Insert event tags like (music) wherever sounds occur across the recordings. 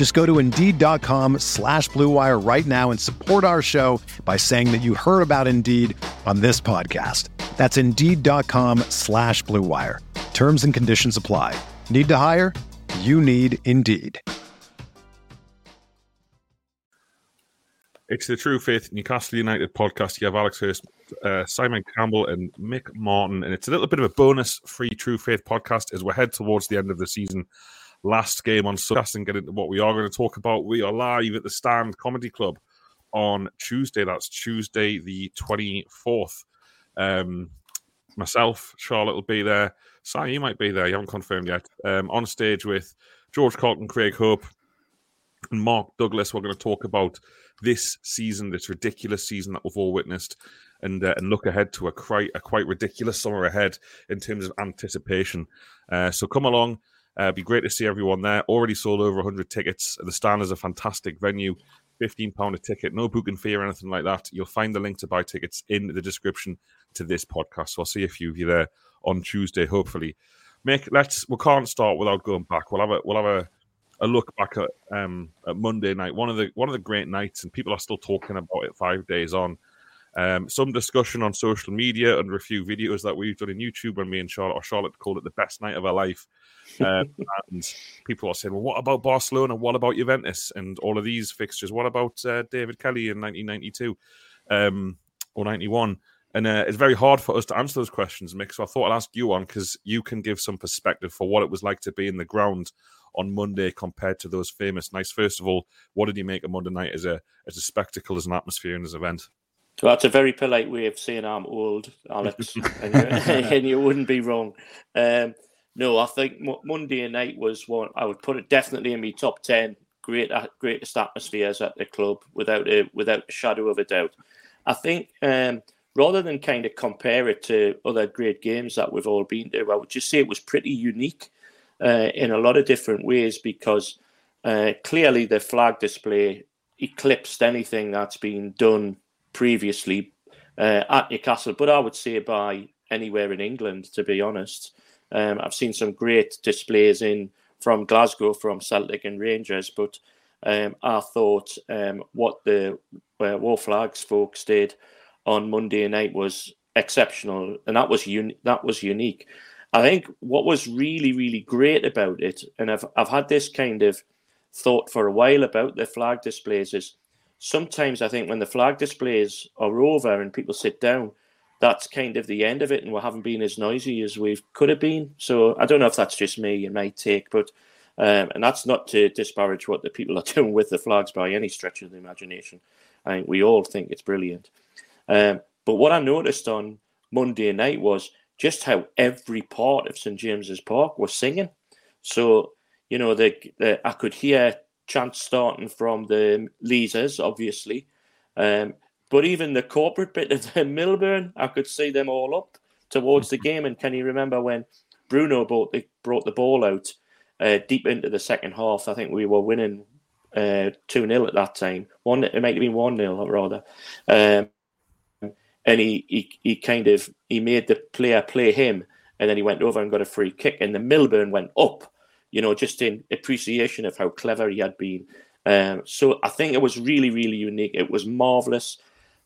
Just go to Indeed.com slash BlueWire right now and support our show by saying that you heard about Indeed on this podcast. That's Indeed.com slash BlueWire. Terms and conditions apply. Need to hire? You need Indeed. It's the True Faith Newcastle United podcast. You have Alex Hurst, uh, Simon Campbell, and Mick Martin. And it's a little bit of a bonus free True Faith podcast as we head towards the end of the season. Last game on Sunday and get into what we are going to talk about. We are live at the Stand Comedy Club on Tuesday. That's Tuesday, the 24th. Um, myself, Charlotte will be there. Si, you might be there. You haven't confirmed yet. Um, on stage with George Caulkin, Craig Hope, and Mark Douglas. We're going to talk about this season, this ridiculous season that we've all witnessed, and uh, and look ahead to a quite a quite ridiculous summer ahead in terms of anticipation. Uh, so come along. Uh, be great to see everyone there. Already sold over 100 tickets. The stand is a fantastic venue. £15 a ticket, no booking fee or anything like that. You'll find the link to buy tickets in the description to this podcast. So I'll see a few of you there on Tuesday, hopefully. Mick, let's we can't start without going back. We'll have a we'll have a a look back at um, at Monday night, one of the one of the great nights, and people are still talking about it five days on. Um, some discussion on social media under a few videos that we've done in YouTube when me and Charlotte or Charlotte called it the best night of her life. (laughs) Um, and people are saying, well, what about Barcelona? What about Juventus and all of these fixtures? What about uh, David Kelly in 1992 um, or 91? And uh, it's very hard for us to answer those questions, Mick. So I thought I'd ask you on because you can give some perspective for what it was like to be in the ground on Monday compared to those famous nights. First of all, what did you make of Monday night as a as a spectacle, as an atmosphere, and as an event? Well, that's a very polite way of saying I'm old, Alex, (laughs) and, you, (laughs) and, you, wouldn't be wrong. Um, no, I think Monday night was one I would put it definitely in my top ten great greatest atmospheres at the club without a without a shadow of a doubt. I think um, rather than kind of compare it to other great games that we've all been to, I would just say it was pretty unique uh, in a lot of different ways because uh, clearly the flag display eclipsed anything that's been done previously uh, at Newcastle, but I would say by anywhere in England, to be honest. Um, I've seen some great displays in from Glasgow, from Celtic and Rangers, but um, I thought um, what the uh, War Flags folks did on Monday night was exceptional, and that was un- that was unique. I think what was really, really great about it, and I've I've had this kind of thought for a while about the flag displays, is sometimes I think when the flag displays are over and people sit down, that's kind of the end of it, and we haven't been as noisy as we could have been. So I don't know if that's just me and my take, but um, and that's not to disparage what the people are (laughs) doing with the flags by any stretch of the imagination. I think we all think it's brilliant. Um, but what I noticed on Monday night was just how every part of St James's Park was singing. So you know, the, the I could hear chants starting from the Leazes, obviously, um, but even the corporate bit of (laughs) the Milburn, I could see them all up towards the game. And can you remember when Bruno brought the brought the ball out uh, deep into the second half? I think we were winning uh, two uh, 0 at that time. One, it might have been one 0 rather. Um, and he, he he kind of he made the player play him, and then he went over and got a free kick, and the Milburn went up, you know, just in appreciation of how clever he had been. Um, so I think it was really really unique. It was marvelous.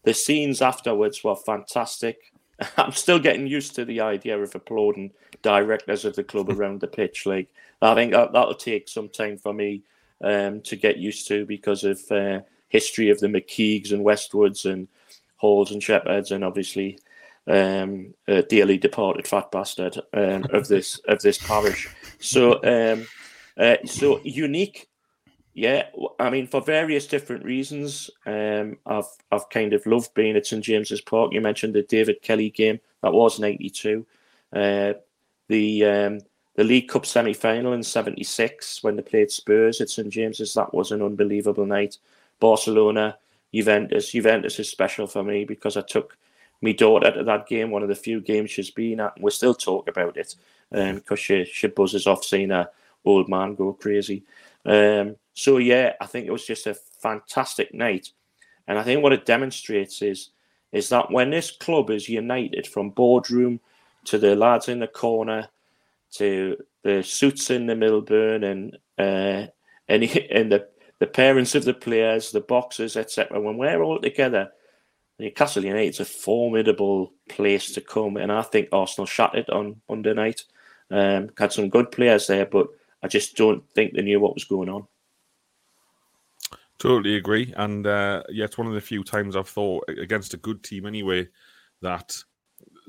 The scenes afterwards were fantastic. (laughs) I'm still getting used to the idea of applauding directors of the club (laughs) around the pitch. Like I think that, that'll take some time for me um, to get used to because of uh, history of the McKeags and Westwoods and Halls and Shepherds, and obviously um, dearly departed fat bastard um, of this of this parish. So, um, uh, so unique. Yeah, I mean, for various different reasons, um, I've I've kind of loved being at St James's Park. You mentioned the David Kelly game that was '92, uh, the um, the League Cup semi final in '76 when they played Spurs at St James's. That was an unbelievable night. Barcelona, Juventus. Juventus is special for me because I took my daughter to that game, one of the few games she's been at, and we still talk about it because um, she she buzzes off seeing her old man go crazy. Um, so yeah, I think it was just a fantastic night, and I think what it demonstrates is is that when this club is united from boardroom to the lads in the corner to the suits in the Milburn and uh, and, (laughs) and the the parents of the players, the boxers, etc. When we're all together, Newcastle United's a formidable place to come, and I think Arsenal it on Monday night. Um, had some good players there, but I just don't think they knew what was going on. Totally agree, and uh, yeah, it's one of the few times I've thought against a good team anyway that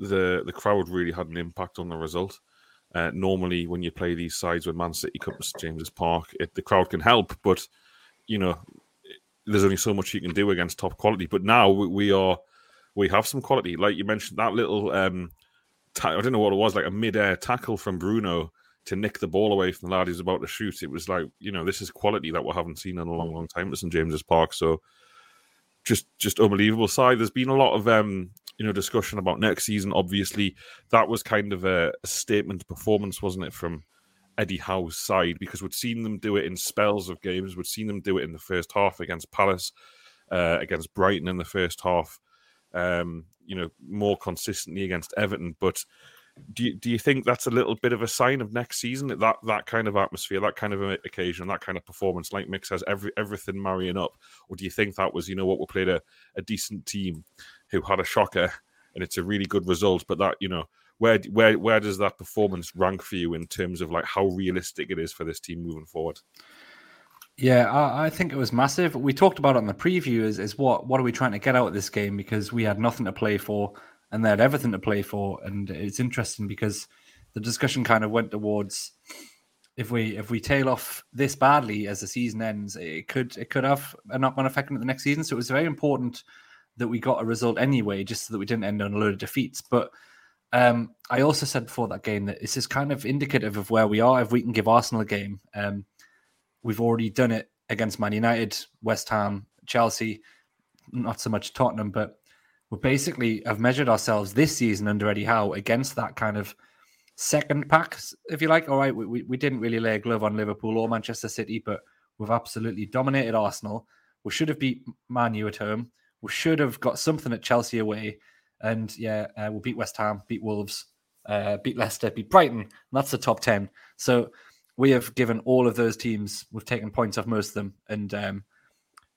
the the crowd really had an impact on the result. Uh, normally, when you play these sides with Man City comes to James's Park, it, the crowd can help, but you know, there's only so much you can do against top quality. But now we are, we have some quality. Like you mentioned, that little, um, I don't know what it was, like a mid-air tackle from Bruno to nick the ball away from the lad who's about to shoot. It was like, you know, this is quality that we haven't seen in a long, long time at St James's Park. So just, just unbelievable side. There's been a lot of, um, you know, discussion about next season. Obviously, that was kind of a, a statement performance, wasn't it, from Eddie Howe's side because we'd seen them do it in spells of games. We'd seen them do it in the first half against Palace, uh, against Brighton in the first half. Um, you know, more consistently against Everton. But do you, do you think that's a little bit of a sign of next season that that kind of atmosphere, that kind of occasion, that kind of performance, like Mick says, every everything marrying up, or do you think that was you know what we played a, a decent team who had a shocker and it's a really good result, but that you know where where where does that performance rank for you in terms of like how realistic it is for this team moving forward? Yeah, I, I, think it was massive. We talked about it in the preview. Is is what what are we trying to get out of this game? Because we had nothing to play for, and they had everything to play for. And it's interesting because the discussion kind of went towards if we if we tail off this badly as the season ends, it could it could have a knock-on effect on the next season. So it was very important that we got a result anyway, just so that we didn't end on a load of defeats. But um, I also said before that game that this is kind of indicative of where we are. If we can give Arsenal a game, um, we've already done it against Man United, West Ham, Chelsea, not so much Tottenham, but we basically have measured ourselves this season under Eddie Howe against that kind of second pack, if you like. All right, we, we didn't really lay a glove on Liverpool or Manchester City, but we've absolutely dominated Arsenal. We should have beat Man U at home. We should have got something at Chelsea away. And yeah, uh, we'll beat West Ham, beat Wolves, uh, beat Leicester, beat Brighton. that's the top 10. So we have given all of those teams, we've taken points off most of them. And um,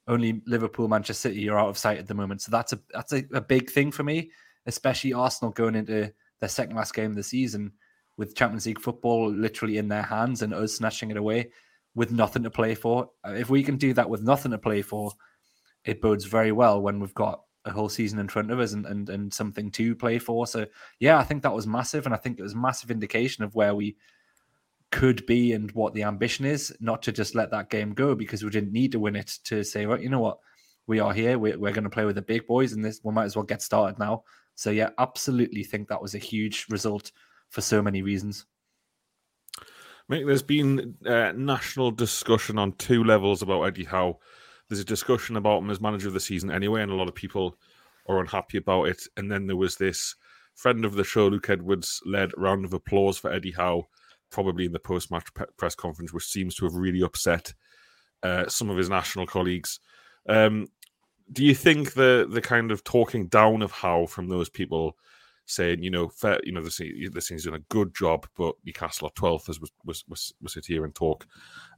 only Liverpool, Manchester City are out of sight at the moment. So that's a that's a, a big thing for me, especially Arsenal going into their second last game of the season with Champions League football literally in their hands and us snatching it away with nothing to play for. If we can do that with nothing to play for, it bodes very well when we've got a whole season in front of us and, and and something to play for. So yeah, I think that was massive, and I think it was massive indication of where we could be and what the ambition is. Not to just let that game go because we didn't need to win it to say, well, you know what, we are here. We're, we're going to play with the big boys, and this we might as well get started now. So yeah, absolutely think that was a huge result for so many reasons. Mate, there's been uh, national discussion on two levels about Eddie Howe there's a discussion about him as manager of the season anyway, and a lot of people are unhappy about it. And then there was this friend of the show, Luke Edwards, led round of applause for Eddie Howe, probably in the post match pe- press conference, which seems to have really upset uh, some of his national colleagues. Um, do you think the the kind of talking down of Howe from those people saying, you know, fair, you know, this thing's doing a good job, but Newcastle are twelfth as was was was, was sit here and talk,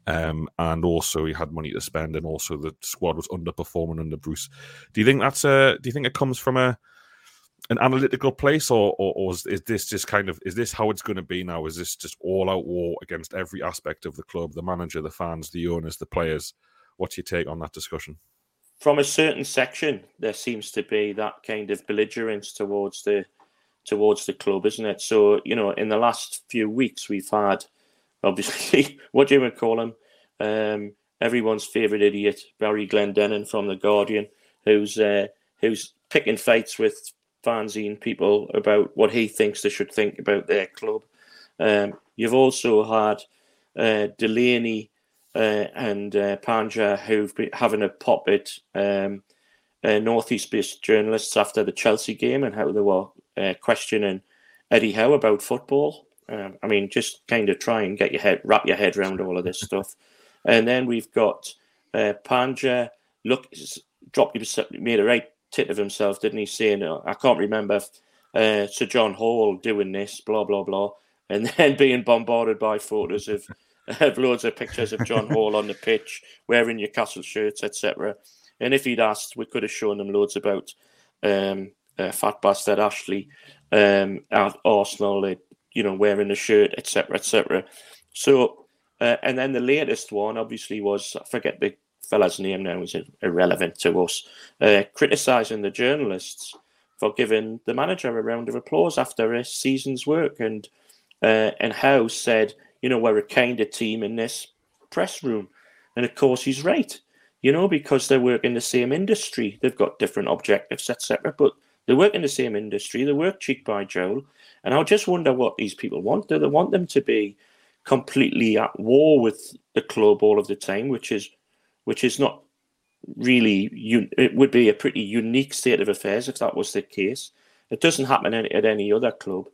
um, and also he had money to spend, and also the squad was underperforming under Bruce. Do you think that's a? Do you think it comes from a an analytical place, or, or, or is, is this just kind of is this how it's going to be now? Is this just all out war against every aspect of the club, the manager, the fans, the owners, the players? What's your take on that discussion? From a certain section, there seems to be that kind of belligerence towards the towards the club, isn't it? So you know, in the last few weeks, we've had obviously (laughs) what do you call him? Um, everyone's favourite idiot, Barry Glendenning from the Guardian, who's uh, who's picking fights with fanzine people about what he thinks they should think about their club. Um, you've also had uh, Delaney uh, and uh, Panja who've been having a pop at um, uh, northeast-based journalists after the Chelsea game and how they were uh, questioning Eddie Howe about football. Um, I mean, just kind of try and get your head, wrap your head around all of this stuff. And then we've got uh, Panja. Look, dropped himself, made a right tit of himself, didn't he? Saying, uh, I can't remember uh, Sir John Hall doing this, blah blah blah, and (laughs) then being bombarded by photos of, (laughs) of loads of pictures of John Hall on the pitch wearing Newcastle shirts, etc. And if he'd asked, we could have shown them loads about um, uh, fat bastard Ashley um, at Arsenal, uh, you know, wearing a shirt, etc., etc. So, uh, and then the latest one, obviously, was I forget the fella's name now is irrelevant to us, uh, criticising the journalists for giving the manager a round of applause after a season's work, and uh, and Howe said, you know, we're a kinder team in this press room, and of course he's right, you know, because they work in the same industry, they've got different objectives, etc. But they work in the same industry, they work cheek by jowl, and I just wonder what these people want. Do they want them to be completely at war with the club all of the time, which is which is not really it would be a pretty unique state of affairs if that was the case. It doesn't happen at any other club.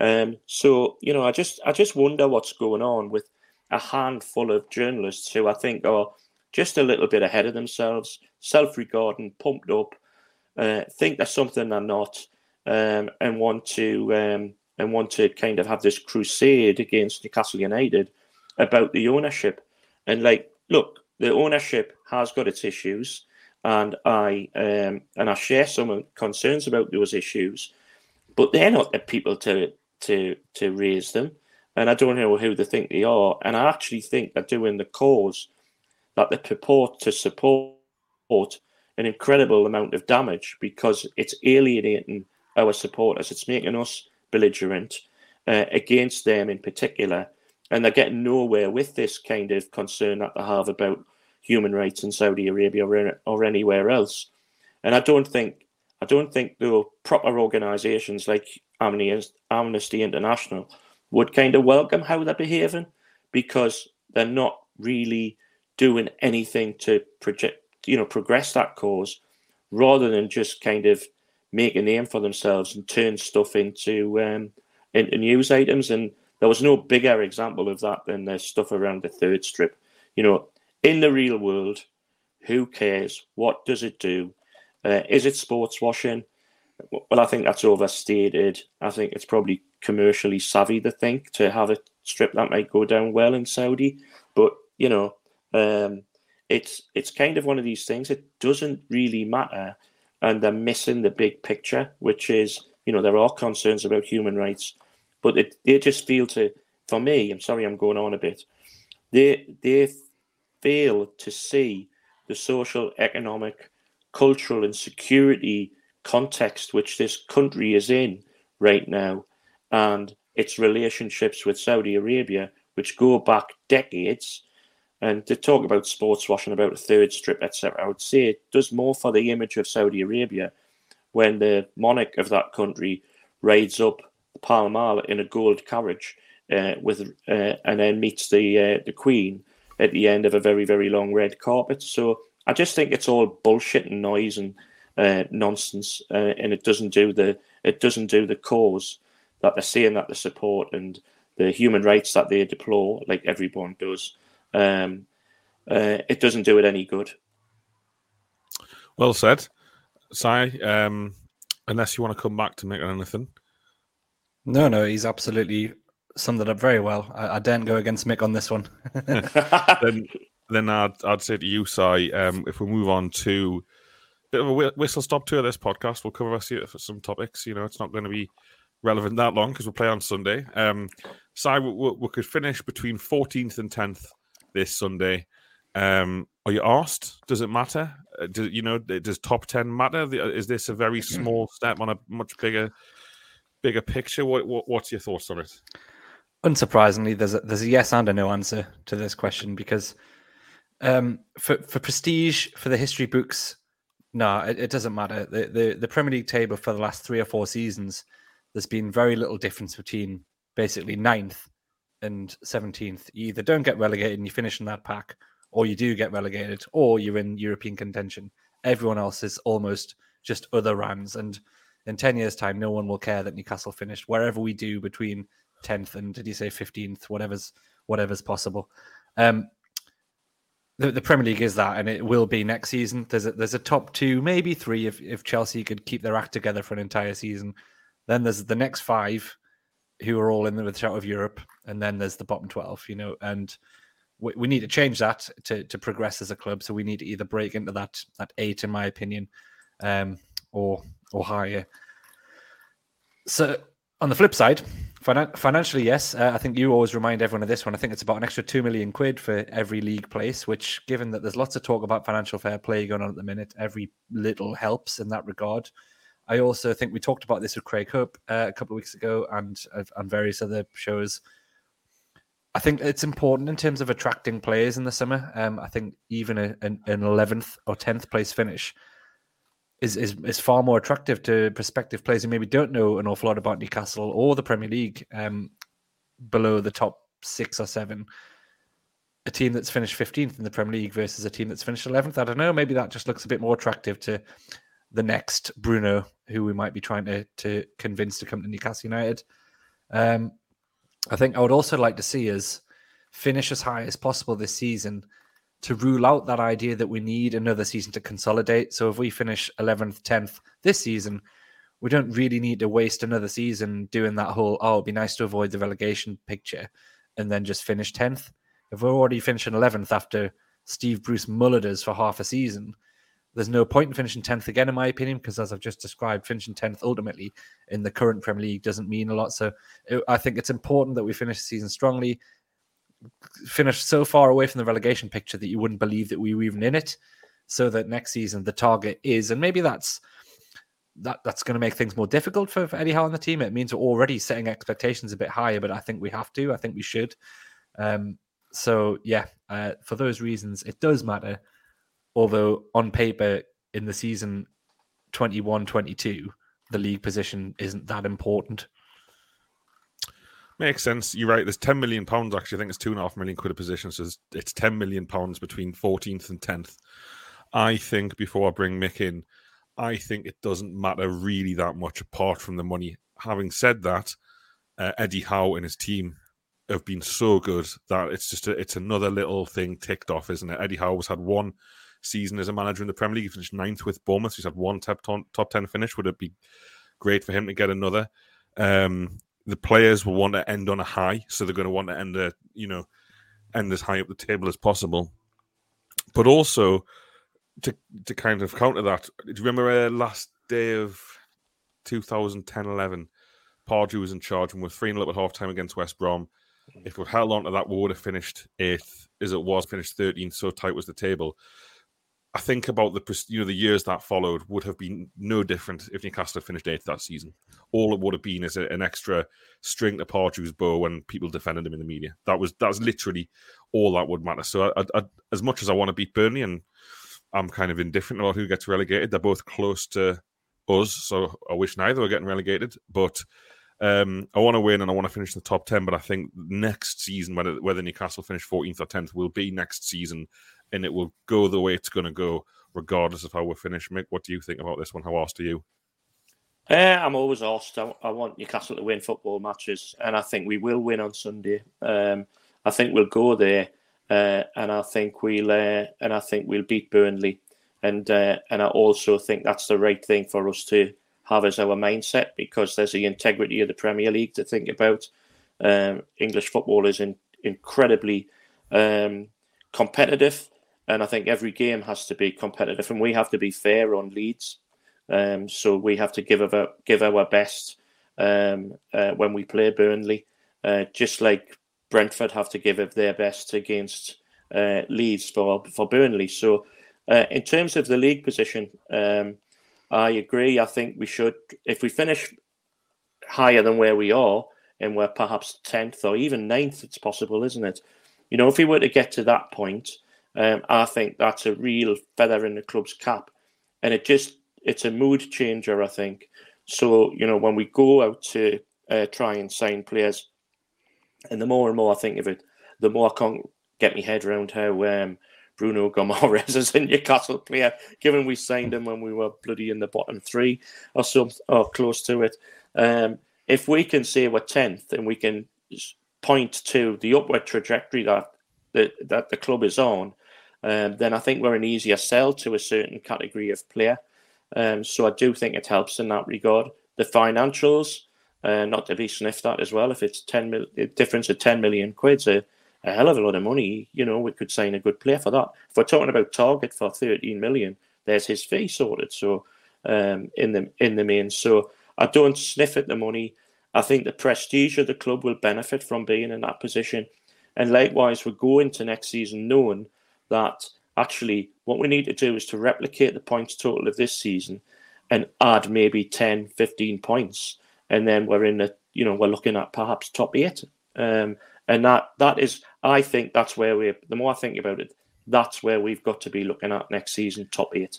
Um, so you know, I just I just wonder what's going on with a handful of journalists who I think are just a little bit ahead of themselves, self-regarding, pumped up, uh, think they're something they're not, um, and want to um, and want to kind of have this crusade against Newcastle United about the ownership. And like, look, the ownership has got its issues, and I um, and I share some concerns about those issues, but they're not the people to to to raise them, and I don't know who they think they are, and I actually think they're doing the cause that they purport to support an incredible amount of damage because it's alienating our supporters. It's making us belligerent uh, against them in particular, and they're getting nowhere with this kind of concern that they have about human rights in Saudi Arabia or, or anywhere else. And I don't think I don't think the proper organisations like Amnesty International would kind of welcome how they're behaving because they're not really doing anything to project, you know, progress that cause, rather than just kind of make a name for themselves and turn stuff into um, into news items. And there was no bigger example of that than the stuff around the third strip. You know, in the real world, who cares? What does it do? Uh, is it sports washing? Well, I think that's overstated. I think it's probably commercially savvy to think to have a strip that might go down well in Saudi. But you know, um, it's it's kind of one of these things. It doesn't really matter, and they're missing the big picture, which is you know there are concerns about human rights, but it, they just feel to. For me, I'm sorry, I'm going on a bit. They they fail to see the social, economic, cultural, and security context which this country is in right now and its relationships with Saudi Arabia, which go back decades. And to talk about sports washing, about a third strip, etc., I would say it does more for the image of Saudi Arabia when the monarch of that country rides up the Pall Mall in a gold carriage uh, with uh, and then meets the uh, the Queen at the end of a very very long red carpet. So I just think it's all bullshit and noise and uh, nonsense, uh, and it doesn't do the it doesn't do the cause that they're saying that they support and the human rights that they deplore, like everyone does. Um, uh, it doesn't do it any good. Well said, Si. Um, unless you want to come back to make anything. No, no, he's absolutely summed it up very well. I, I daren't go against Mick on this one. (laughs) (laughs) then, then I'd, I'd say to you, Si, um, if we move on to a bit of a whistle stop tour of this podcast, we'll cover us for some topics. You know, it's not going to be relevant that long because we'll play on Sunday. Um, Si, we, we, we, could finish between 14th and 10th this Sunday. Um, are you asked? Does it matter? Uh, do, you know, does top 10 matter? Is this a very small step on a much bigger bigger picture, what, what what's your thoughts on it? Unsurprisingly, there's a, there's a yes and a no answer to this question because um, for for prestige for the history books, no, it, it, doesn't matter. The, the the Premier League table for the last three or four seasons, there's been very little difference between basically ninth and seventeenth. You either don't get relegated and you finish in that pack, or you do get relegated, or you're in European contention. Everyone else is almost just other runs, and in ten years' time, no one will care that Newcastle finished wherever we do between tenth and did you say fifteenth, whatever's whatever's possible. Um, the, the Premier League is that, and it will be next season. There's a, there's a top two, maybe three, if if Chelsea could keep their act together for an entire season. Then there's the next five, who are all in the shout of Europe, and then there's the bottom twelve. You know, and we, we need to change that to to progress as a club. So we need to either break into that that eight, in my opinion, um, or or higher. So on the flip side, finan- financially, yes, uh, I think you always remind everyone of this one. I think it's about an extra two million quid for every league place. Which, given that there's lots of talk about financial fair play going on at the minute, every little helps in that regard. I also think we talked about this with Craig Hope uh, a couple of weeks ago and uh, on various other shows. I think it's important in terms of attracting players in the summer. Um, I think even a, an, 11th or 10th place finish is, is is far more attractive to prospective players who maybe don't know an awful lot about Newcastle or the Premier League um, below the top six or seven. A team that's finished 15th in the Premier League versus a team that's finished 11th. I don't know. Maybe that just looks a bit more attractive to the next Bruno, who we might be trying to to convince to come to Newcastle United. Um, I think I would also like to see us finish as high as possible this season to rule out that idea that we need another season to consolidate. So if we finish 11th, 10th this season, we don't really need to waste another season doing that whole, oh, it'd be nice to avoid the relegation picture and then just finish 10th. If we're already finishing 11th after Steve Bruce mullered us for half a season, there's no point in finishing 10th again, in my opinion, because as I've just described, finishing 10th ultimately in the current Premier League doesn't mean a lot. So I think it's important that we finish the season strongly, finish so far away from the relegation picture that you wouldn't believe that we were even in it, so that next season the target is, and maybe that's that that's going to make things more difficult for, for Eddie Howe and the team. It means we're already setting expectations a bit higher, but I think we have to. I think we should. Um, so yeah, uh, for those reasons, it does matter Although on paper in the season 21 22, the league position isn't that important. Makes sense. You're right. There's 10 million pounds. Actually, I think it's two and a half million quid a position. So it's 10 million pounds between 14th and 10th. I think before I bring Mick in, I think it doesn't matter really that much apart from the money. Having said that, uh, Eddie Howe and his team have been so good that it's just a, it's another little thing ticked off, isn't it? Eddie Howe has had one season as a manager in the Premier League. He finished ninth with Bournemouth. He's had one top, top 10 finish. Would it be great for him to get another? Um, the players will want to end on a high, so they're going to want to end a, you know, end as high up the table as possible. But also to to kind of counter that, do you remember uh, last day of 2010-11? Pardew was in charge and we're 3 0 at half time against West Brom. If we'd held on to that, we would have finished eighth, as it was, finished 13th. So tight was the table. I think about the you know the years that followed would have been no different if Newcastle finished eighth that season. All it would have been is a, an extra string to Pardew's bow when people defended him in the media. That was that's literally all that would matter. So I, I, as much as I want to beat Burnley and I'm kind of indifferent about who gets relegated, they're both close to us. So I wish neither were getting relegated, but. Um, I want to win and I want to finish in the top 10, but I think next season, whether, whether Newcastle finish 14th or 10th, will be next season and it will go the way it's going to go, regardless of how we finish. Mick, what do you think about this one? How asked are you? Uh, I'm always asked. I, I, want Newcastle to win football matches, and I think we will win on Sunday. Um, I think we'll go there, uh, and I think we'll uh, and I think we'll beat Burnley, and uh, and I also think that's the right thing for us to have as our mindset because there's the integrity of the Premier League to think about. Um, English football is in, incredibly um, competitive, and I think every game has to be competitive, and we have to be fair on Leeds. Um, so we have to give our give our best um, uh, when we play Burnley, uh, just like Brentford have to give their best against uh, Leeds for for Burnley. So uh, in terms of the league position, um, I agree. I think we should, if we finish higher than where we are, and we're perhaps tenth or even 9th, It's possible, isn't it? You know, if we were to get to that point, um, I think that's a real feather in the club's cap, and it just it's a mood changer. I think so. You know, when we go out to uh, try and sign players, and the more and more I think of it, the more I can't get my head around how um, Bruno (laughs) Gomes is a Newcastle player, given we signed him when we were bloody in the bottom three or some or close to it. Um, if we can say we're tenth and we can point to the upward trajectory that that, that the club is on, um, then I think we're an easier sell to a certain category of player. Um, so I do think it helps in that regard. The financials, uh, not to be sniffed at as well. If it's ten mil, difference of ten million quid's a, a hell of a lot of money. You know, we could sign a good player for that. If we're talking about target for thirteen million, there's his fee sorted. So um, in the in the main, so I don't sniff at the money. I think the prestige of the club will benefit from being in that position. And likewise, we go into next season knowing that actually what we need to do is to replicate the points total of this season and add maybe 10, 15 points. And then we're in the, you know, we're looking at perhaps top eight. Um, and that that is, I think that's where we're, the more I think about it, that's where we've got to be looking at next season, top eight.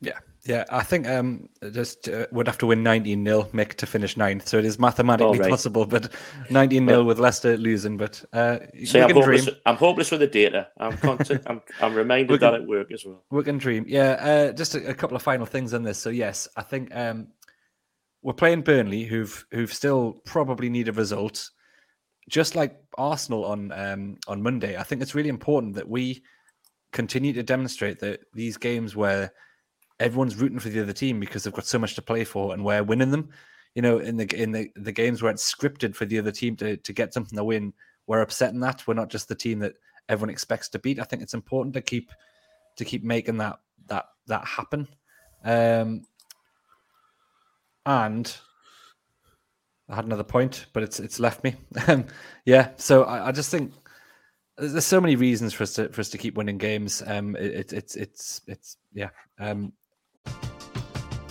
Yeah, yeah, I think um, just uh, would have to win 19 0 Mick to finish ninth. So it is mathematically right. possible, but 19 0 with Leicester losing. But uh, See, I'm hopeless, I'm hopeless with the data. I'm content, (laughs) I'm, I'm reminded can, that at work as well. We can dream. Yeah, uh, just a, a, couple of final things on this. So, yes, I think um, we're playing Burnley, who've who've still probably need a result. Just like Arsenal on um, on Monday, I think it's really important that we continue to demonstrate that these games where everyone's rooting for the other team because they've got so much to play for and we're winning them. You know, in the in the, the games where it's scripted for the other team to, to get something to win, we're upsetting that. We're not just the team that everyone expects to beat. I think it's important to keep to keep making that that that happen. Um, and I had another point, but it's it's left me. (laughs) Um, yeah, so I, I, just think there's so many reasons for us to for us to keep winning games. Um, it, it, it's it's it's yeah. Um,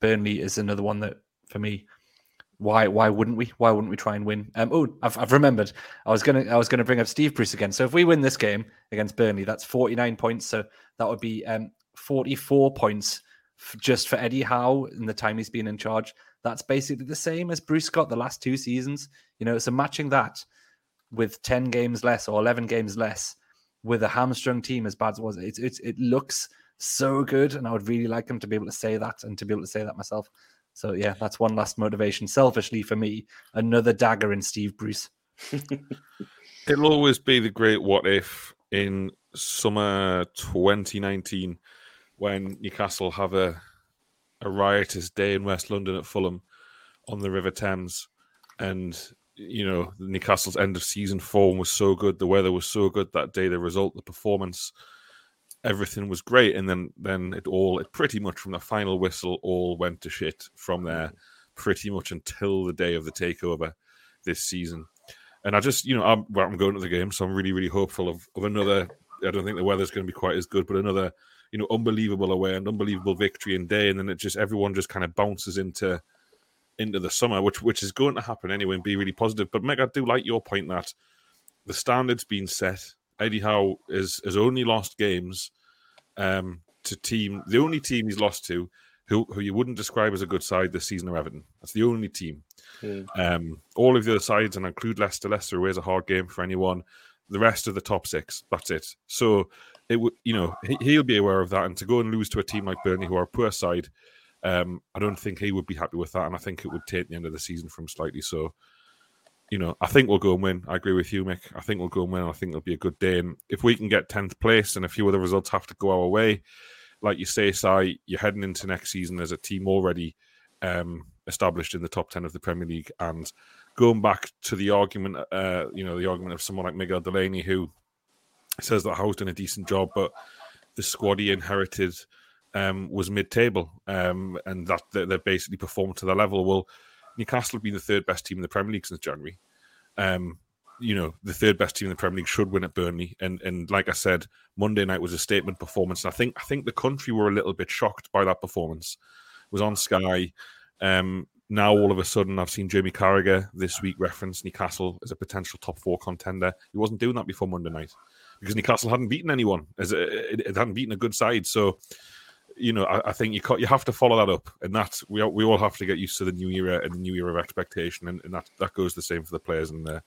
Burnley is another one that for me. Why? Why wouldn't we? Why wouldn't we try and win? Um, oh, I've, I've remembered. I was gonna I was gonna bring up Steve Bruce again. So if we win this game against Burnley, that's forty nine points. So that would be um, forty four points f- just for Eddie Howe in the time he's been in charge. That's basically the same as Bruce got the last two seasons. You know, so matching that with ten games less or eleven games less with a hamstrung team as bad as it was, it, it, it looks so good, and I would really like them to be able to say that and to be able to say that myself. So yeah, that's one last motivation. Selfishly for me, another dagger in Steve Bruce. (laughs) It'll always be the great what if in summer 2019 when Newcastle have a a riotous day in West London at Fulham on the River Thames, and you know, Newcastle's end of season form was so good, the weather was so good that day, the result, the performance, everything was great, and then then it all, it pretty much from the final whistle, all went to shit from there, mm. pretty much until the day of the takeover this season. And I just, you know, I'm, well, I'm going to the game, so I'm really, really hopeful of, of another. I don't think the weather's going to be quite as good, but another, you know, unbelievable away and unbelievable victory and day, and then it just everyone just kind of bounces into into the summer, which which is going to happen anyway, and be really positive. But Meg, I do like your point that the standards being set. Eddie Howe is has only lost games um, to team. The only team he's lost to, who who you wouldn't describe as a good side this season, are Everton. That's the only team. Mm. Um, all of the other sides, and include Leicester. Leicester away is a hard game for anyone. The rest of the top six, that's it. So it would, you know, he, he'll be aware of that. And to go and lose to a team like Burnley, who are a poor side, um, I don't think he would be happy with that, and I think it would take the end of the season from slightly. So, you know, I think we'll go and win. I agree with you, Mick. I think we'll go and win. I think it'll be a good day. And if we can get tenth place, and a few other results have to go our way, like you say, Si, you're heading into next season as a team already um, established in the top ten of the Premier League, and going back to the argument, uh, you know, the argument of someone like Miguel Delaney who says that Howe's done a decent job, but the squad he inherited um, was mid-table, um, and that they, they basically performed to the level. Well, Newcastle have been the third best team in the Premier League since January. Um, you know, the third best team in the Premier League should win at Burnley, and and like I said, Monday night was a statement performance. And I think I think the country were a little bit shocked by that performance. It was on Sky. Um, now all of a sudden, I've seen Jamie Carragher this week reference Newcastle as a potential top four contender. He wasn't doing that before Monday night because Newcastle hadn't beaten anyone, as a, it, it hadn't beaten a good side. So you know, I, I think you you have to follow that up, and that we we all have to get used to the new era and the new era of expectation, and, and that that goes the same for the players and the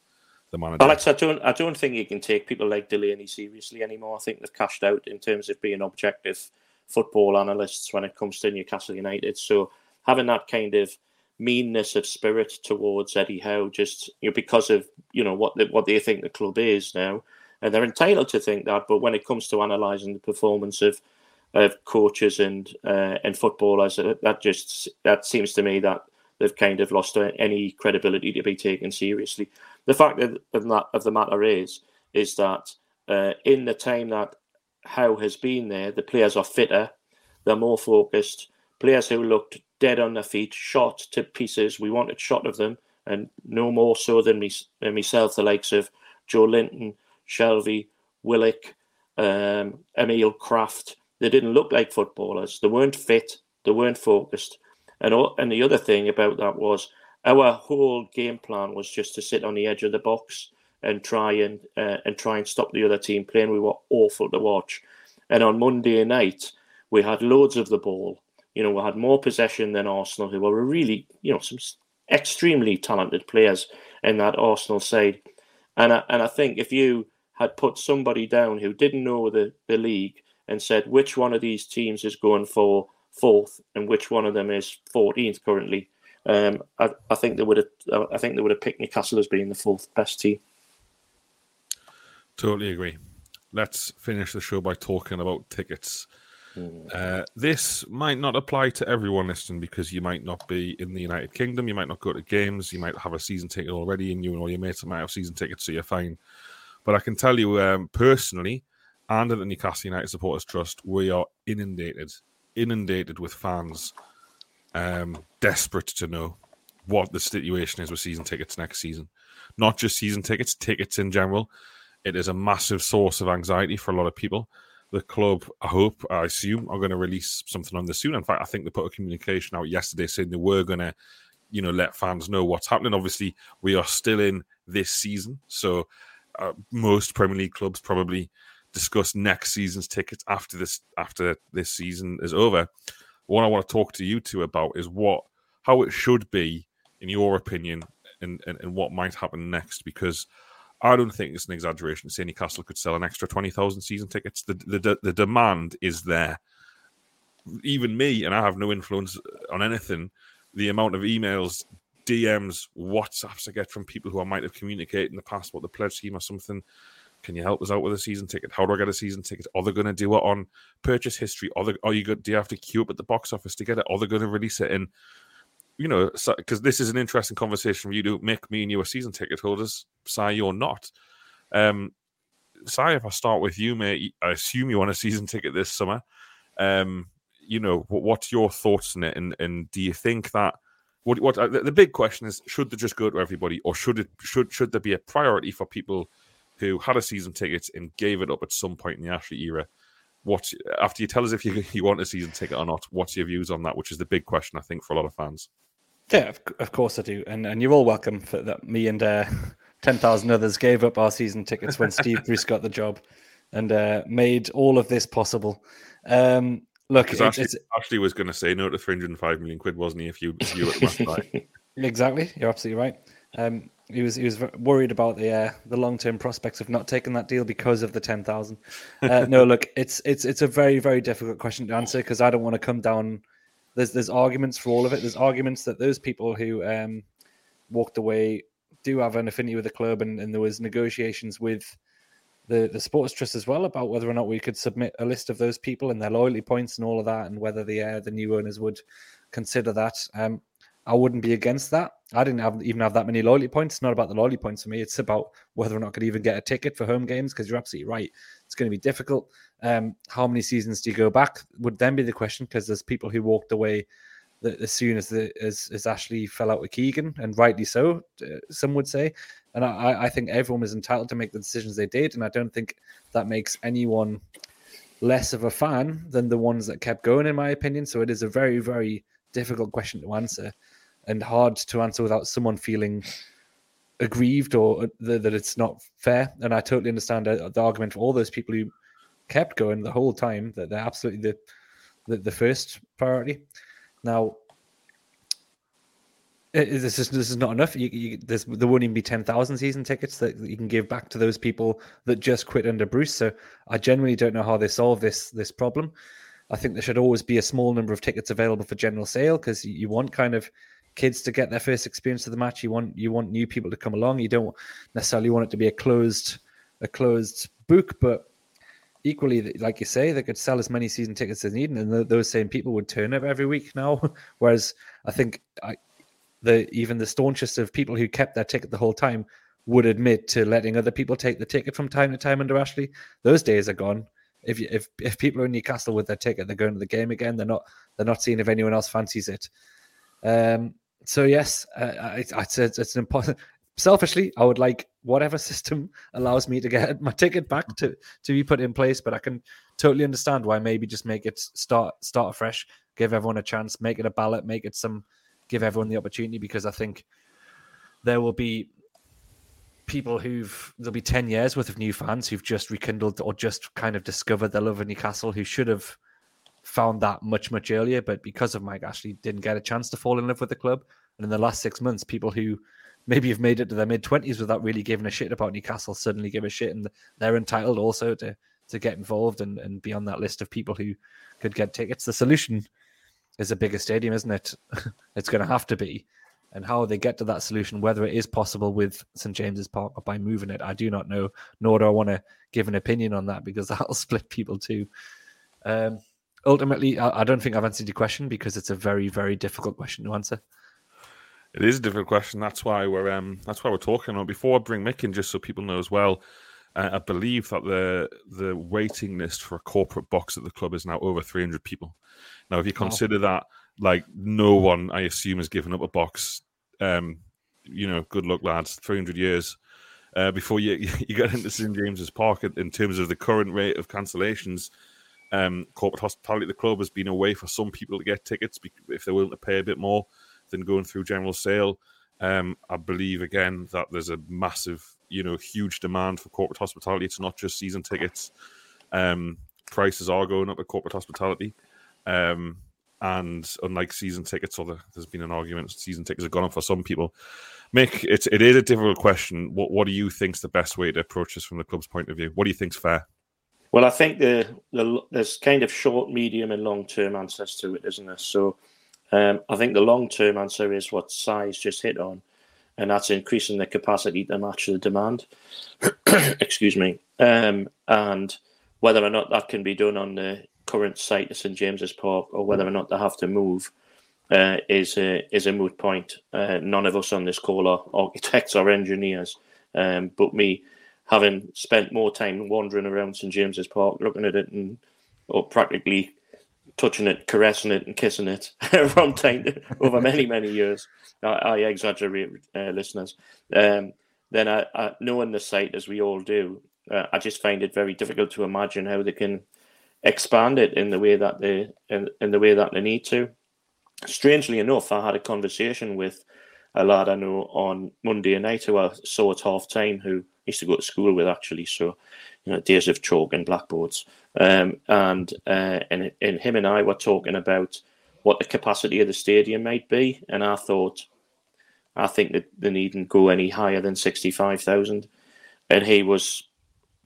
the manager. Alex, I don't I don't think you can take people like Delaney seriously anymore. I think they've cashed out in terms of being objective football analysts when it comes to Newcastle United. So having that kind of meanness of spirit towards Eddie Howe, just you know, because of you know what they, what they think the club is now, and they're entitled to think that. But when it comes to analysing the performance of of coaches and uh, and footballers. Uh, that just that seems to me that they've kind of lost any credibility to be taken seriously. The fact of, that, of the matter is is that uh, in the time that Howe has been there, the players are fitter, they're more focused. Players who looked dead on their feet, shot to pieces. We wanted shot of them, and no more so than me than myself. The likes of Joelinton, Shelvey, Willock, um, Emil Krafth they didn't look like footballers. They weren't fit. They weren't focused. And and the other thing about that was our whole game plan was just to sit on the edge of the box and try and uh, and try and stop the other team playing. We were awful to watch. And on Monday night, we had loads of the ball. You know, we had more possession than Arsenal, who were really, you know, some extremely talented players in that Arsenal side. And I, and I think if you had put somebody down who didn't know the, the league and said which one of these teams is going for fourth and which one of them is 14th currently. Um, I, I, think they would have. I think they would have picked Newcastle as being the fourth best team. Totally agree. Let's finish the show by talking about tickets. Mm. Uh, this might not apply to everyone listening because you might not be in the United Kingdom, you might not go to games, you might have a season ticket already, and you and all your mates might have season tickets, so you're fine. But I can tell you um, personally, and at the Newcastle United Supporters Trust, we are inundated, inundated with fans um, desperate to know what the situation is with season tickets next season. Not just season tickets, tickets in general. It is a massive source of anxiety for a lot of people. The club, I hope, I assume, are going to release something on this soon. In fact, I think they put a communication out yesterday saying they were going to, you know, let fans know what's happening. Obviously, we are still in this season, so uh, most Premier League clubs probably discuss next season's tickets after this after this season is over. What I want to talk to you two about is what how it should be in your opinion and, and, and what might happen next because I don't think it's an exaggeration to say Newcastle could sell an extra 20,000 season tickets. The, the, the demand is there. Even me, and I have no influence on anything, the amount of emails, DMs, WhatsApps I get from people who I might have communicated in the past about the pledge scheme or something can you help us out with a season ticket? How do I get a season ticket? Are they going to do it on purchase history? Are, they, are you good? Do you have to queue up at the box office to get it? Are they going to release it in you know, because this is an interesting conversation for you to make me and you a season ticket holders. Si, you're not. Um, Si, if I start with you, mate, I assume you want a season ticket this summer. Um, you know, what, what's your thoughts on it, and and do you think that what what uh, the, the big question is, should they just go to everybody, or should it should should there be a priority for people who had a season ticket and gave it up at some point in the Ashley era? What after you tell us if you (laughs) you want a season ticket or not? What's your views on that? Which is the big question, I think, for a lot of fans. Yeah, of, of course I do, and and you're all welcome for that. Me and uh, (laughs) ten thousand others gave up our season tickets when Steve (laughs) Bruce got the job, and uh, made all of this possible. Um, look, it, Ashley, Ashley, was going to say no to three hundred and five million quid, wasn't he? If you if you at exactly, you're absolutely right. Um, he was he was worried about the uh, the long term prospects of not taking that deal because of the ten thousand. Uh, no, (laughs) look, it's it's it's a very very difficult question to answer because I don't want to come down. There's there's arguments for all of it. There's arguments that those people who um, walked away do have an affinity with the club, and, and there was negotiations with the the sports trust as well about whether or not we could submit a list of those people and their loyalty points and all of that, and whether the uh, the new owners would consider that. Um, I wouldn't be against that. I didn't have even have that many loyalty points. It's not about the loyalty points for me. It's about whether or not I could even get a ticket for home games because you're absolutely right. It's going to be difficult. Um, how many seasons do you go back? Would then be the question because there's people who walked away as soon as the as, as Ashley fell out with Keegan, and rightly so, uh, some would say. And I, I think everyone was entitled to make the decisions they did, and I don't think that makes anyone less of a fan than the ones that kept going, in my opinion. So it is a very, very difficult question to answer, and hard to answer without someone feeling aggrieved or uh, that it's not fair. And I totally understand the, the argument for all those people who kept going the whole time that they're absolutely the the, the first priority. Now, this is this is not enough. You, you, there won't even be ten thousand season tickets that you can give back to those people that just quit under Bruce. So I genuinely don't know how they solve this this problem. I think there should always be a small number of tickets available for general sale because you want kind of kids to get their first experience of the match. You want you want new people to come along. You don't necessarily want it to be a closed a closed book, but equally, like you say, they could sell as many season tickets as needed, and those same people would turn up every week now. (laughs) Whereas I think I, the even the staunchest of people who kept their ticket the whole time would admit to letting other people take the ticket from time to time under Ashley. Those days are gone. If you, if if people are in Newcastle with their ticket, they're going to the game again. They're not they're not seeing if anyone else fancies it. Um, so yes, uh, it's, it's, it's an important selfishly, I would like whatever (laughs) system allows me to get (laughs) my ticket back to to be put in place. But I can totally understand why maybe just make it start start afresh, give everyone a chance, make it a ballot, make it some, give everyone the opportunity because I think there will be people who've there'll be 10 years worth of new fans who've just rekindled or just kind of discovered their love of Newcastle who should have found that much much earlier but because of Mike Ashley didn't get a chance to fall in love with the club and in the last 6 months people who maybe have made it to their mid twenties without really giving a shit about Newcastle suddenly give a shit, and they're entitled also to to get involved and, and be on that list of people who could get tickets. The solution is a bigger stadium, isn't it? (laughs) it's going to have to be. And how they get to that solution, whether it is possible with St James's Park or by moving it, I do not know. Nor do I want to give an opinion on that because (laughs) that'll split people too. Um, ultimately, I, I don't think I've answered your question because it's a very, very difficult question to answer. It is a difficult question. That's why we're um, that's why we're talking. about. before I bring Mick in, just so people know as well, uh, I believe that the the waiting list for a corporate box at the club is now over 300 people. Now, if you consider wow. that, like no one, I assume, has given up a box. Um, you know, good luck, lads. 300 years uh, before you (laughs) you get into St James's Park in terms of the current rate of cancellations. Um, corporate hospitality, at the club has been a way for some people to get tickets if they're willing to pay a bit more than going through general sale. Um, I believe again that there's a massive, you know, huge demand for corporate hospitality. It's not just season tickets. Um, prices are going up at corporate hospitality. Um, and unlike season tickets, or there's been an argument, season tickets have gone up for some people. Mick, it's it is a difficult question. What what do you think's the best way to approach this from the club's point of view? What do you think's fair? Well, I think the, the there's kind of short, medium, and long term answers to it, isn't there? So um, I think the long term answer is what Si's just hit on, and that's increasing the capacity to match the demand. (coughs) Excuse me. Um, and whether or not that can be done on the current site of St James's Park or whether or not they have to move, uh, is a is a moot point. Uh, none of us on this call are (laughs) architects or engineers, um, but me having spent more time wandering around St James's Park, looking at it and or practically touching it, caressing it, and kissing it (laughs) from time to, over many many years. I, I exaggerate, uh, listeners. Um, then, I, I, knowing the site as we all do, uh, I just find it very difficult to imagine how they can expand it in the way that they in, in the way that they need to. Strangely enough, I had a conversation with a lad I know on Monday night who I saw at half time who used to go to school with actually. So, you know, days of chalk and blackboards. Um, and uh, and and him and I were talking about what the capacity of the stadium might be, and I thought, I think that they needn't go any higher than sixty five thousand, and he was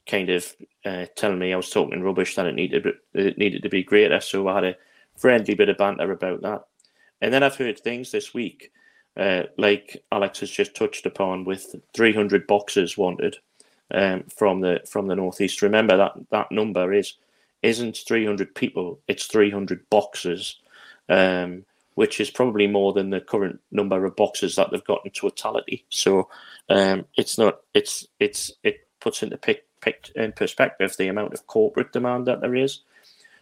kind of uh, telling me I was talking rubbish that it needed it needed to be greater. So I had a friendly bit of banter about that, and then I've heard things this week, uh, like Alex has just touched upon, with three hundred boxes wanted um, from the from the northeast. Remember that that number is isn't 300 people; it's 300 boxes, um, which is probably more than the current number of boxes that they've got in totality. So um, it's not it's it's it puts into pic, pic, in perspective the amount of corporate demand that there is.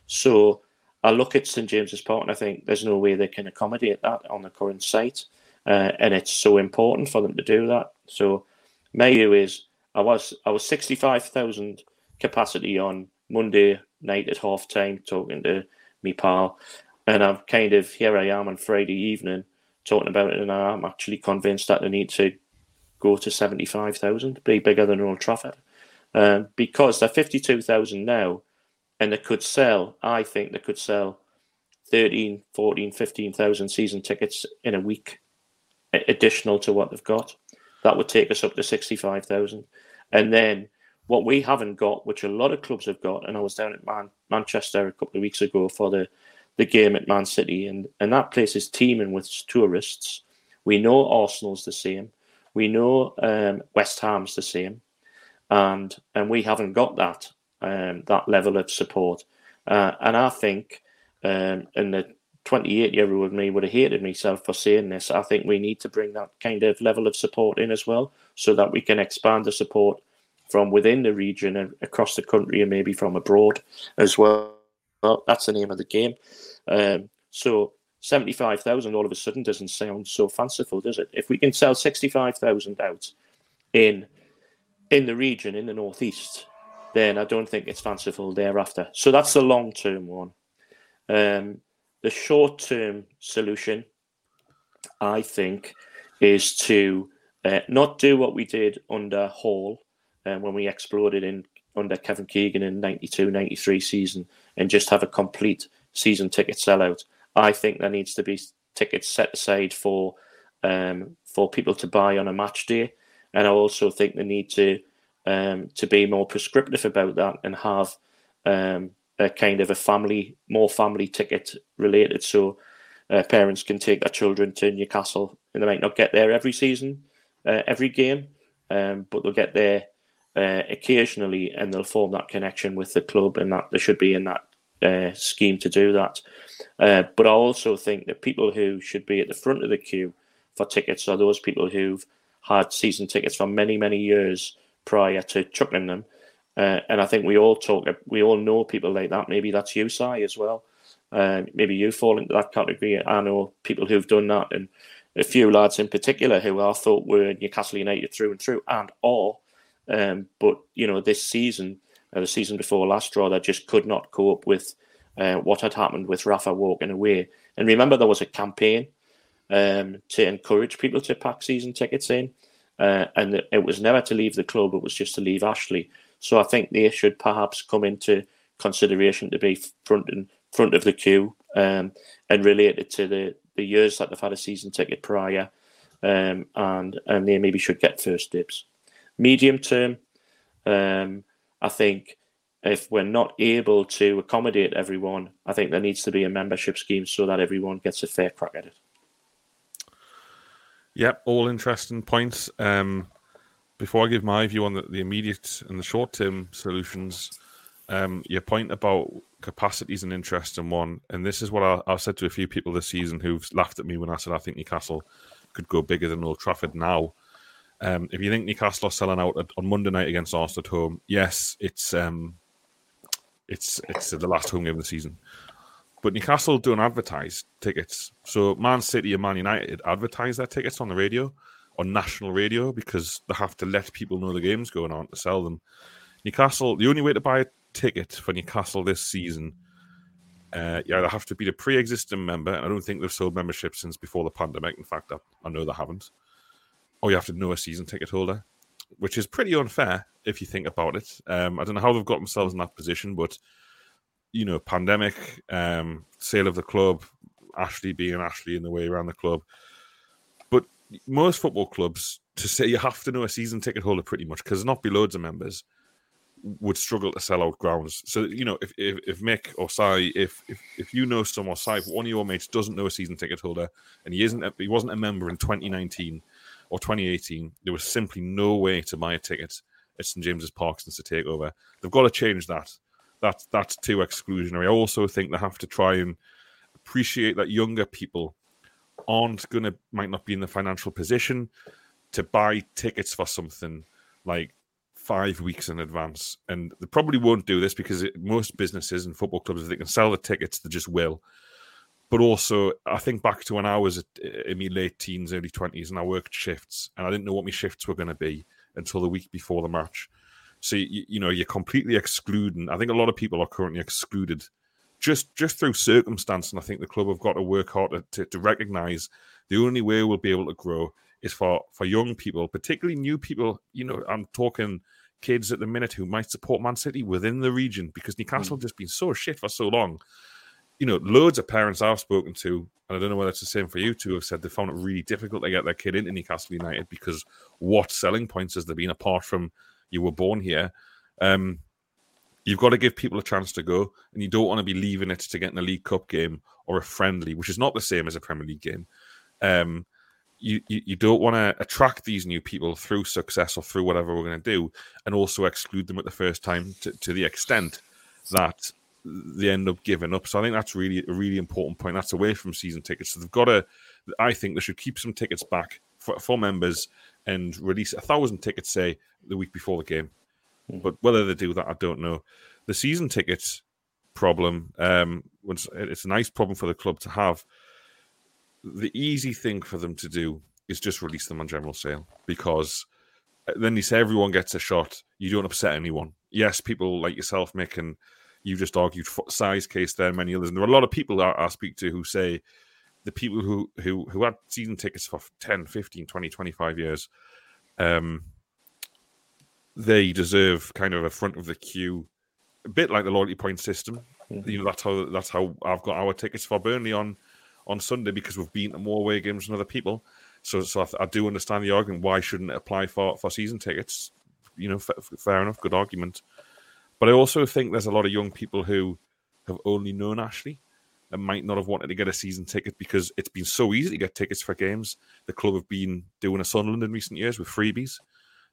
So I look at St James's Park and I think there's no way they can accommodate that on the current site, uh, and it's so important for them to do that. So my view is I was I was sixty five thousand capacity on Monday night at half time talking to me pal, and I'm kind of here I am on Friday evening talking about it, and I'm actually convinced that they need to go to seventy five thousand, be bigger than Old Trafford, um, because they're fifty two thousand now, and they could sell. I think they could sell 13, 14, 15,000 season tickets in a week, additional to what they've got. That would take us up to 65,000. And then what we haven't got, which a lot of clubs have got, and I was down at Man- Manchester a couple of weeks ago for the, the game at Man City, and, and that place is teeming with tourists. We know Arsenal's the same. We know um, West Ham's the same. And and we haven't got that um, that level of support. Uh, and I think, um, and the 28 year old me would have hated myself for saying this. I think we need to bring that kind of level of support in as well so that we can expand the support from within the region and across the country and maybe from abroad as well. Well, that's the name of the game. Um, so 75,000 all of a sudden doesn't sound so fanciful, does it? If we can sell 65,000 out in in the region, in the northeast, then I don't think it's fanciful thereafter. So that's the long term one. Um, the short term solution, I think, is to uh, not do what we did under Hall uh, when we exploded in under Kevin Keegan in 92 93 season and just have a complete season ticket sellout. I think there needs to be tickets set aside for um, for people to buy on a match day, and I also think they need to um, to be more prescriptive about that and have um, a kind of a family, more family ticket related. So uh, parents can take their children to Newcastle, and they might not get there every season, uh, every game, um, but they'll get there uh, occasionally, and they'll form that connection with the club, and that they should be in that uh, scheme to do that. Uh, but I also think that people who should be at the front of the queue for tickets are those people who've had season tickets for many, many years prior to chucking them uh, and I think we all talk, we all know people like that. Maybe that's you, Si, as well. Uh, maybe you fall into that category. I know people who've done that, and a few lads in particular who I thought were Newcastle United through and through, and all. Um, but you know, this season, uh, the season before last, draw, they just could not cope with uh, what had happened with Rafa walking away. And remember, there was a campaign um, to encourage people to pack season tickets in, uh, and it was never to leave the club; it was just to leave Ashley. So I think they should perhaps come into consideration to be front and front of the queue um, and related to the, the years that they've had a season ticket prior, um, and and they maybe should get first dibs. Medium term, um, I think if we're not able to accommodate everyone, I think there needs to be a membership scheme so that everyone gets a fair crack at it. Yep, all interesting points. Um, before I give my view on the, the immediate and the short term solutions, Um, your point about capacity is an interesting one, and this is what I, I've said to a few people this season who've laughed at me when I said I think Newcastle could go bigger than Old Trafford now. Um, if you think Newcastle are selling out on Monday night against Arsenal at home, yes, it's um, it's it's the last home game of the season. But Newcastle don't advertise tickets, so Man City and Man United advertise their tickets on the radio, on national radio, because they have to let people know the game's going on to sell them. Newcastle, the only way to buy a ticket for Newcastle this season, uh, you either have to be a pre-existing member, and I don't think they've sold membership since before the pandemic. In fact, I, I know they haven't or you have to know a season ticket holder, which is pretty unfair if you think about it. Um, I don't know how they've got themselves in that position, but you know, pandemic, um, sale of the club, Ashley being Ashley in the way around the club. Most football clubs, to say you have to know a season ticket holder pretty much, because not be loads of members, would struggle to sell out grounds. So, you know, if, if, if Mick or Si, if, if if you know someone, Si, if one of your mates doesn't know a season ticket holder and he isn't, he wasn't a member in 2019, or 2018, there was simply no way to buy a ticket at St James's Park since the takeover. They've got to change that. That that's too exclusionary. I also think they have to try and appreciate that younger people aren't to might not be in the financial position to buy tickets for something like five weeks in advance. And they probably won't do this because it, most businesses and football clubs, if they can sell the tickets, they just will but also I think back to when I was in my late teens, early twenties, and I worked shifts, and I didn't know what my shifts were going to be until the week before the match. So you, you, know you're completely excluding. I think a lot of people are currently excluded just just through circumstance, and I think the club have got to work hard to, to, to recognise the only way we'll be able to grow is for for young people, particularly new people. You know, I'm talking kids at the minute who might support Man City within the region because Newcastle mm. just been so shit for so long you know, loads of parents I've spoken to, and I don't know whether it's the same for you two, have said they found it really difficult to get their kid into Newcastle United because what selling points has there been apart from you were born here? Um, you've got to give people a chance to go, and you don't want to be leaving it to get in a League Cup game or a friendly, which is not the same as a Premier League game. Um, you, you, you don't want to attract these new people through success or through whatever we're going to do, and also exclude them at the first time to, to the extent that they end up giving up. So I think that's really a really important point. That's away from season tickets. So they've got to. I think they should keep some tickets back for, for members and release a thousand tickets, say the week before the game. But whether they do that, I don't know. The season tickets problem, um, it's a nice problem for the club to have. The easy thing for them to do is just release them on general sale because uh, then you say everyone gets a shot. You don't upset anyone. Yes, people like yourself, Mick, and you just argued Si's case there, many others. And there are a lot of people I, I speak to who say the people who, who, who had season tickets for 10, 15, 20, 25 years, um, they deserve kind of a front of the queue, a bit like the loyalty point system. Mm-hmm. You know, that's how that's how I've got our tickets for Burnley on on Sunday because we've been to more away games than other people. So, so I, I, do understand the argument. Why shouldn't it apply for for season tickets? You know, f- fair enough, good argument. But I also think there's a lot of young people who have only known Ashley and might not have wanted to get a season ticket because it's been so easy to get tickets for games. The club have been doing a Sunderland in recent years with freebies,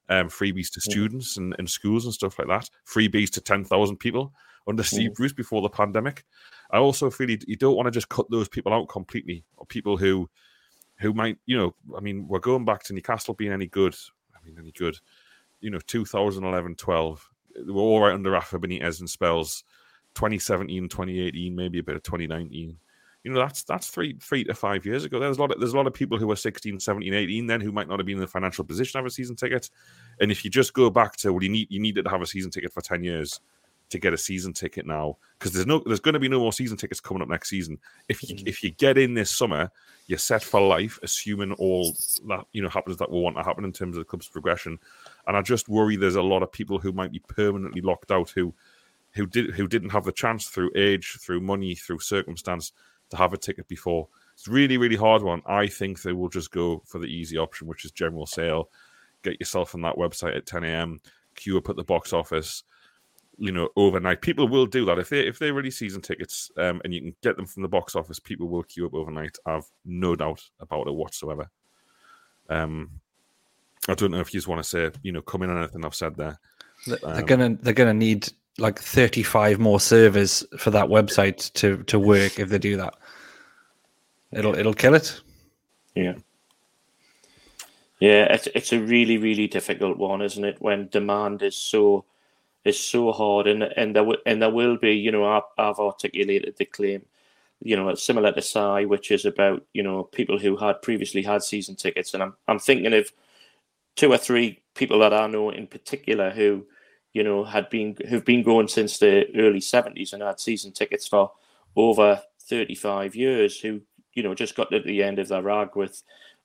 um, freebies to students and, and schools and stuff like that, freebies to 10,000 people under Steve Bruce before the pandemic. I also feel you, you don't want to just cut those people out completely, or people who who might, you know, I mean, we're going back to Newcastle being any good. I mean, any good, you know, 2011 12 they were all right under Rafa Benitez and spells 2017, 2018, maybe a bit of 2019. You know, that's that's three three to five years ago. There's a lot of there's a lot of people who were 16, 17, 18 then who might not have been in the financial position to have a season ticket. And if you just go back to well, you need you needed to have a season ticket for 10 years to get a season ticket now because there's no there's going to be no more season tickets coming up next season. If you mm-hmm. if you get in this summer, you're set for life, assuming all that you know happens that will want to happen in terms of the club's progression. And I just worry there's a lot of people who might be permanently locked out who who did who didn't have the chance through age, through money, through circumstance to have a ticket before. It's really, really hard one. I think they will just go for the easy option, which is general sale. Get yourself on that website at 10 a.m. Queue up at the box office. You know, overnight. People will do that if they if they release season tickets um, and you can get them from the box office. People will queue up overnight. I've no doubt about it whatsoever. Um, I don't know if you just want to say, you know, come in on anything I've said there. They're um, gonna they're gonna need like 35 more servers for that website to to work if they do that. It'll it'll kill it. Yeah. Yeah, it's it's a really really difficult one, isn't it? When demand is so is so hard, and and there w- and there will be, you know, I've, I've articulated the claim, you know, similar to Si, which is about you know people who had previously had season tickets, and I'm I'm thinking of two or three people that I know in particular who, you know, had been who've been going since the early seventies and had season tickets for over thirty five years, who you know just got to the end of their rag with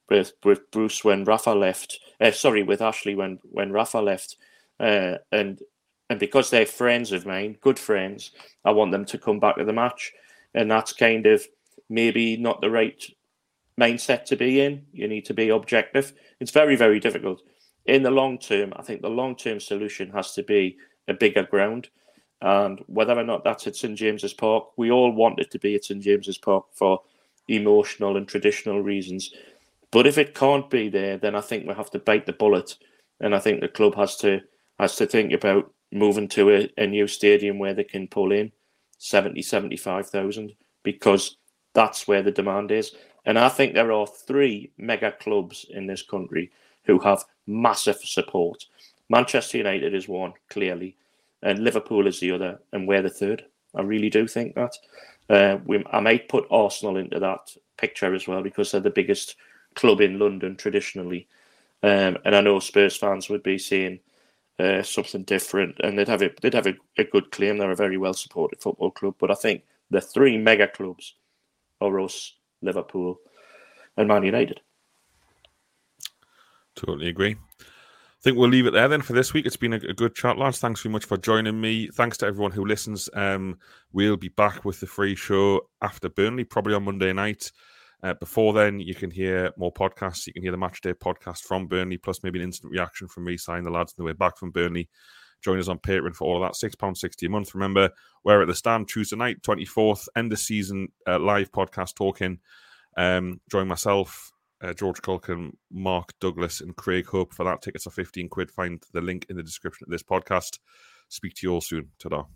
with with Bruce when Rafa left. Uh, sorry, with Ashley when when Rafa left, uh, and and because they're friends of mine, good friends, I want them to come back to the match, and that's kind of maybe not the right mindset to be in. You need to be objective. It's very very difficult. In the long term, I think the long term solution has to be a bigger ground. And whether or not that's at St James's Park, we all want it to be at St James's Park for emotional and traditional reasons. But if it can't be there, then I think we have to bite the bullet, and I think the club has to has to think about moving to a, a new stadium where they can pull in 70, 75,000 because that's where the demand is. And I think there are three mega clubs in this country who have massive support. Manchester United is one, clearly, and Liverpool is the other, and we're the third. I really do think that. Uh, we, I might put Arsenal into that picture as well because they're the biggest club in London traditionally. Um, and I know Spurs fans would be seeing uh, something different, and they'd have a, they'd have a, a, good claim. They're a very well supported football club, but I think the three mega clubs are us, Liverpool, and Man United. Totally agree. I think we'll leave it there then for this week. It's been a, good chat, lads. Thanks very much for joining me. Thanks to everyone who listens. Um, we'll be back with the free show after Burnley, probably on Monday night. Uh, before then, you can hear more podcasts. You can hear the match day podcast from Burnley, plus maybe an instant reaction from me signing the lads on the way back from Burnley. Join us on Patreon for all of that. £6.60 a month. Remember, we're at the stand Tuesday night, 24th, end of season uh, live podcast talking. Um, join myself, uh, George Caulkin, Mark Douglas, and Craig Hope for that. Tickets are 15 quid. Find the link in the description of this podcast. Speak to you all soon. Ta